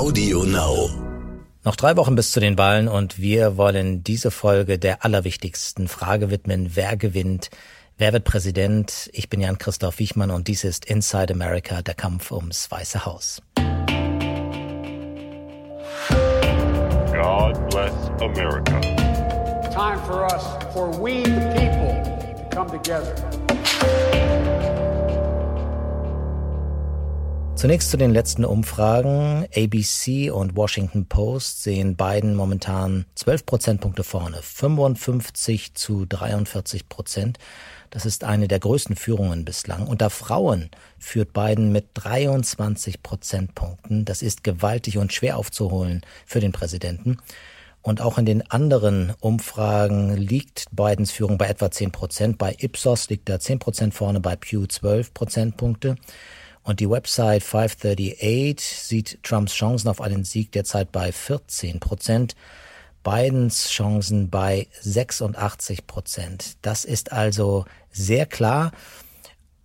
Audio Now. Noch drei Wochen bis zu den Wahlen und wir wollen diese Folge der allerwichtigsten Frage widmen. Wer gewinnt? Wer wird Präsident? Ich bin Jan-Christoph Wichmann und dies ist Inside America, der Kampf ums Weiße Haus. God bless America. Time for us, for we the people, to come together. Zunächst zu den letzten Umfragen. ABC und Washington Post sehen Biden momentan 12 Prozentpunkte vorne, 55 zu 43 Prozent. Das ist eine der größten Führungen bislang. Unter Frauen führt Biden mit 23 Prozentpunkten. Das ist gewaltig und schwer aufzuholen für den Präsidenten. Und auch in den anderen Umfragen liegt Bidens Führung bei etwa 10 Prozent. Bei Ipsos liegt er 10 Prozent vorne, bei Pew 12 Prozentpunkte. Und die Website 538 sieht Trumps Chancen auf einen Sieg derzeit bei 14 Prozent. Bidens Chancen bei 86 Prozent. Das ist also sehr klar.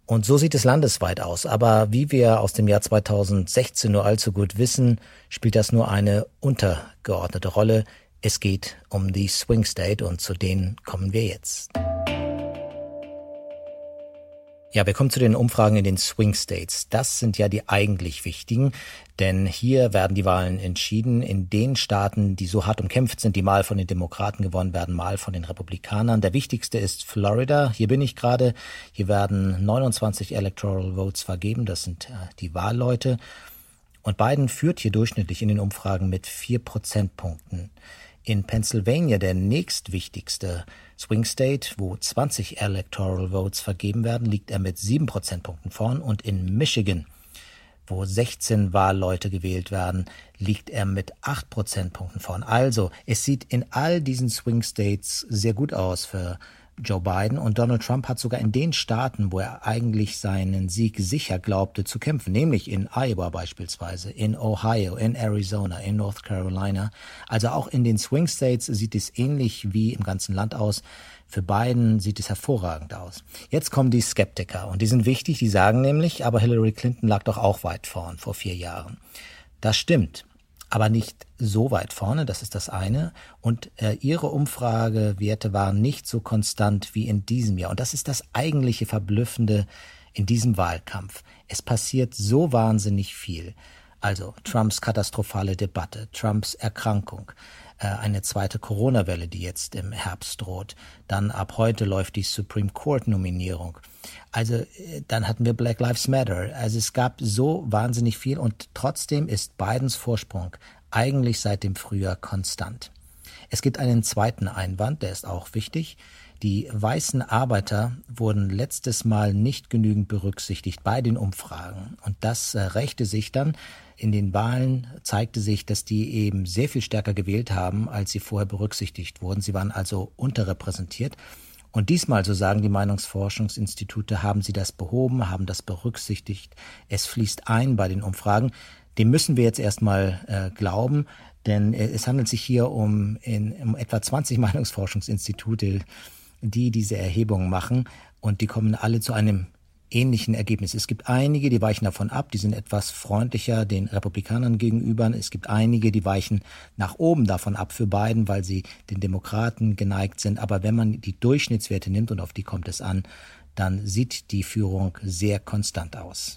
Und so sieht es landesweit aus. Aber wie wir aus dem Jahr 2016 nur allzu gut wissen, spielt das nur eine untergeordnete Rolle. Es geht um die Swing State und zu denen kommen wir jetzt. Ja, wir kommen zu den Umfragen in den Swing States. Das sind ja die eigentlich wichtigen, denn hier werden die Wahlen entschieden in den Staaten, die so hart umkämpft sind, die mal von den Demokraten gewonnen werden, mal von den Republikanern. Der wichtigste ist Florida. Hier bin ich gerade. Hier werden 29 Electoral Votes vergeben. Das sind äh, die Wahlleute. Und Biden führt hier durchschnittlich in den Umfragen mit vier Prozentpunkten. In Pennsylvania, der nächstwichtigste Swing State, wo 20 Electoral Votes vergeben werden, liegt er mit sieben Prozentpunkten vorn und in Michigan, wo 16 Wahlleute gewählt werden, liegt er mit acht Prozentpunkten vorn. Also, es sieht in all diesen Swing States sehr gut aus für Joe Biden und Donald Trump hat sogar in den Staaten, wo er eigentlich seinen Sieg sicher glaubte zu kämpfen, nämlich in Iowa beispielsweise, in Ohio, in Arizona, in North Carolina, also auch in den Swing States sieht es ähnlich wie im ganzen Land aus. Für Biden sieht es hervorragend aus. Jetzt kommen die Skeptiker und die sind wichtig, die sagen nämlich, aber Hillary Clinton lag doch auch weit vorn vor vier Jahren. Das stimmt aber nicht so weit vorne, das ist das eine. Und äh, ihre Umfragewerte waren nicht so konstant wie in diesem Jahr. Und das ist das eigentliche Verblüffende in diesem Wahlkampf. Es passiert so wahnsinnig viel. Also Trumps katastrophale Debatte, Trumps Erkrankung, äh, eine zweite Corona-Welle, die jetzt im Herbst droht. Dann ab heute läuft die Supreme Court-Nominierung. Also äh, dann hatten wir Black Lives Matter. Also es gab so wahnsinnig viel und trotzdem ist Bidens Vorsprung eigentlich seit dem Frühjahr konstant. Es gibt einen zweiten Einwand, der ist auch wichtig. Die weißen Arbeiter wurden letztes Mal nicht genügend berücksichtigt bei den Umfragen. Und das äh, rächte sich dann. In den Wahlen zeigte sich, dass die eben sehr viel stärker gewählt haben, als sie vorher berücksichtigt wurden. Sie waren also unterrepräsentiert. Und diesmal, so sagen die Meinungsforschungsinstitute, haben sie das behoben, haben das berücksichtigt. Es fließt ein bei den Umfragen. Dem müssen wir jetzt erstmal äh, glauben, denn äh, es handelt sich hier um, in, um etwa 20 Meinungsforschungsinstitute, die diese Erhebungen machen und die kommen alle zu einem ähnlichen Ergebnis. Es gibt einige, die weichen davon ab, die sind etwas freundlicher den Republikanern gegenüber. Es gibt einige, die weichen nach oben davon ab für Biden, weil sie den Demokraten geneigt sind. Aber wenn man die Durchschnittswerte nimmt und auf die kommt es an, dann sieht die Führung sehr konstant aus.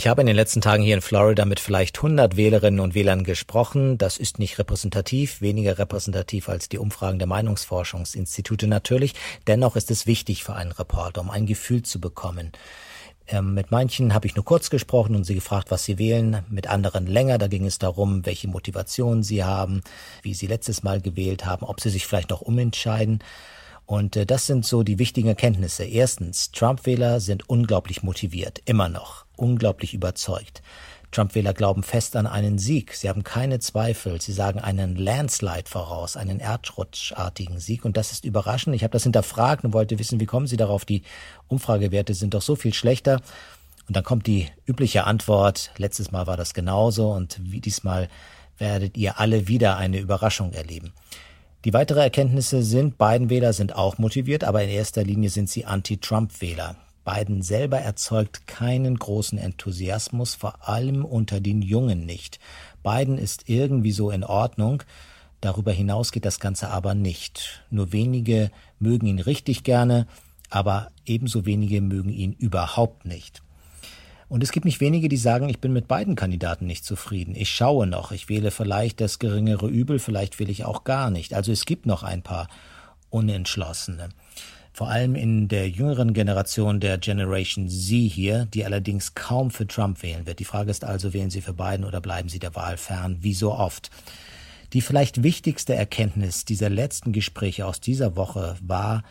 Ich habe in den letzten Tagen hier in Florida mit vielleicht 100 Wählerinnen und Wählern gesprochen. Das ist nicht repräsentativ, weniger repräsentativ als die Umfragen der Meinungsforschungsinstitute natürlich. Dennoch ist es wichtig für einen Reporter, um ein Gefühl zu bekommen. Ähm, mit manchen habe ich nur kurz gesprochen und sie gefragt, was sie wählen, mit anderen länger. Da ging es darum, welche Motivation sie haben, wie sie letztes Mal gewählt haben, ob sie sich vielleicht noch umentscheiden. Und äh, das sind so die wichtigen Erkenntnisse. Erstens, Trump-Wähler sind unglaublich motiviert, immer noch, unglaublich überzeugt. Trump-Wähler glauben fest an einen Sieg. Sie haben keine Zweifel. Sie sagen einen Landslide voraus, einen erdrutschartigen Sieg. Und das ist überraschend. Ich habe das hinterfragt und wollte wissen, wie kommen Sie darauf? Die Umfragewerte sind doch so viel schlechter. Und dann kommt die übliche Antwort. Letztes Mal war das genauso und wie diesmal werdet ihr alle wieder eine Überraschung erleben. Die weitere Erkenntnisse sind, Biden-Wähler sind auch motiviert, aber in erster Linie sind sie Anti-Trump-Wähler. Biden selber erzeugt keinen großen Enthusiasmus, vor allem unter den Jungen nicht. Biden ist irgendwie so in Ordnung. Darüber hinaus geht das Ganze aber nicht. Nur wenige mögen ihn richtig gerne, aber ebenso wenige mögen ihn überhaupt nicht. Und es gibt nicht wenige, die sagen, ich bin mit beiden Kandidaten nicht zufrieden. Ich schaue noch, ich wähle vielleicht das geringere Übel, vielleicht will ich auch gar nicht. Also es gibt noch ein paar Unentschlossene. Vor allem in der jüngeren Generation der Generation Z hier, die allerdings kaum für Trump wählen wird. Die Frage ist also, wählen Sie für Biden oder bleiben Sie der Wahl fern, wie so oft. Die vielleicht wichtigste Erkenntnis dieser letzten Gespräche aus dieser Woche war,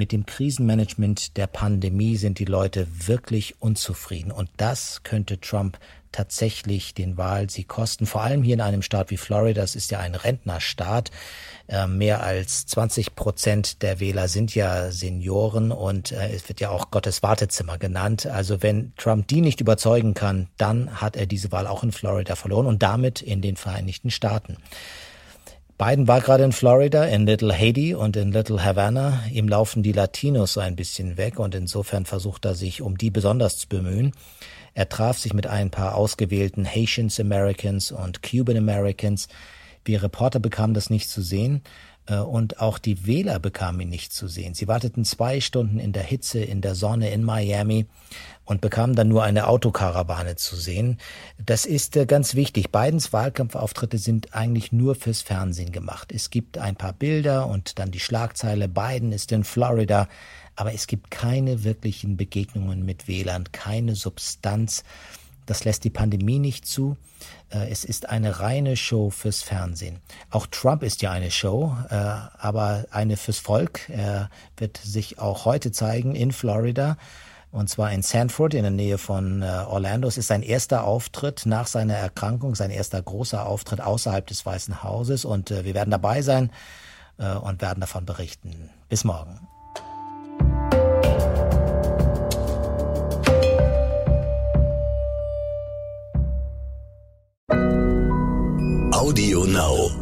mit dem Krisenmanagement der Pandemie sind die Leute wirklich unzufrieden. Und das könnte Trump tatsächlich den Wahlsieg kosten. Vor allem hier in einem Staat wie Florida. Das ist ja ein Rentnerstaat. Äh, mehr als 20 Prozent der Wähler sind ja Senioren und äh, es wird ja auch Gottes Wartezimmer genannt. Also wenn Trump die nicht überzeugen kann, dann hat er diese Wahl auch in Florida verloren und damit in den Vereinigten Staaten. Biden war gerade in Florida, in Little Haiti und in Little Havana. Ihm laufen die Latinos ein bisschen weg und insofern versucht er sich um die besonders zu bemühen. Er traf sich mit ein paar ausgewählten Haitians Americans und Cuban Americans. Wir Reporter bekamen das nicht zu sehen äh, und auch die Wähler bekamen ihn nicht zu sehen. Sie warteten zwei Stunden in der Hitze, in der Sonne in Miami und bekamen dann nur eine Autokarawane zu sehen. Das ist äh, ganz wichtig. Bidens Wahlkampfauftritte sind eigentlich nur fürs Fernsehen gemacht. Es gibt ein paar Bilder und dann die Schlagzeile Biden ist in Florida, aber es gibt keine wirklichen Begegnungen mit Wählern, keine Substanz. Das lässt die Pandemie nicht zu. Äh, es ist eine reine Show fürs Fernsehen. Auch Trump ist ja eine Show, äh, aber eine fürs Volk. Er wird sich auch heute zeigen in Florida und zwar in Sanford in der Nähe von äh, Orlando. Es ist sein erster Auftritt nach seiner Erkrankung, sein erster großer Auftritt außerhalb des Weißen Hauses und äh, wir werden dabei sein äh, und werden davon berichten. Bis morgen. Audio Now.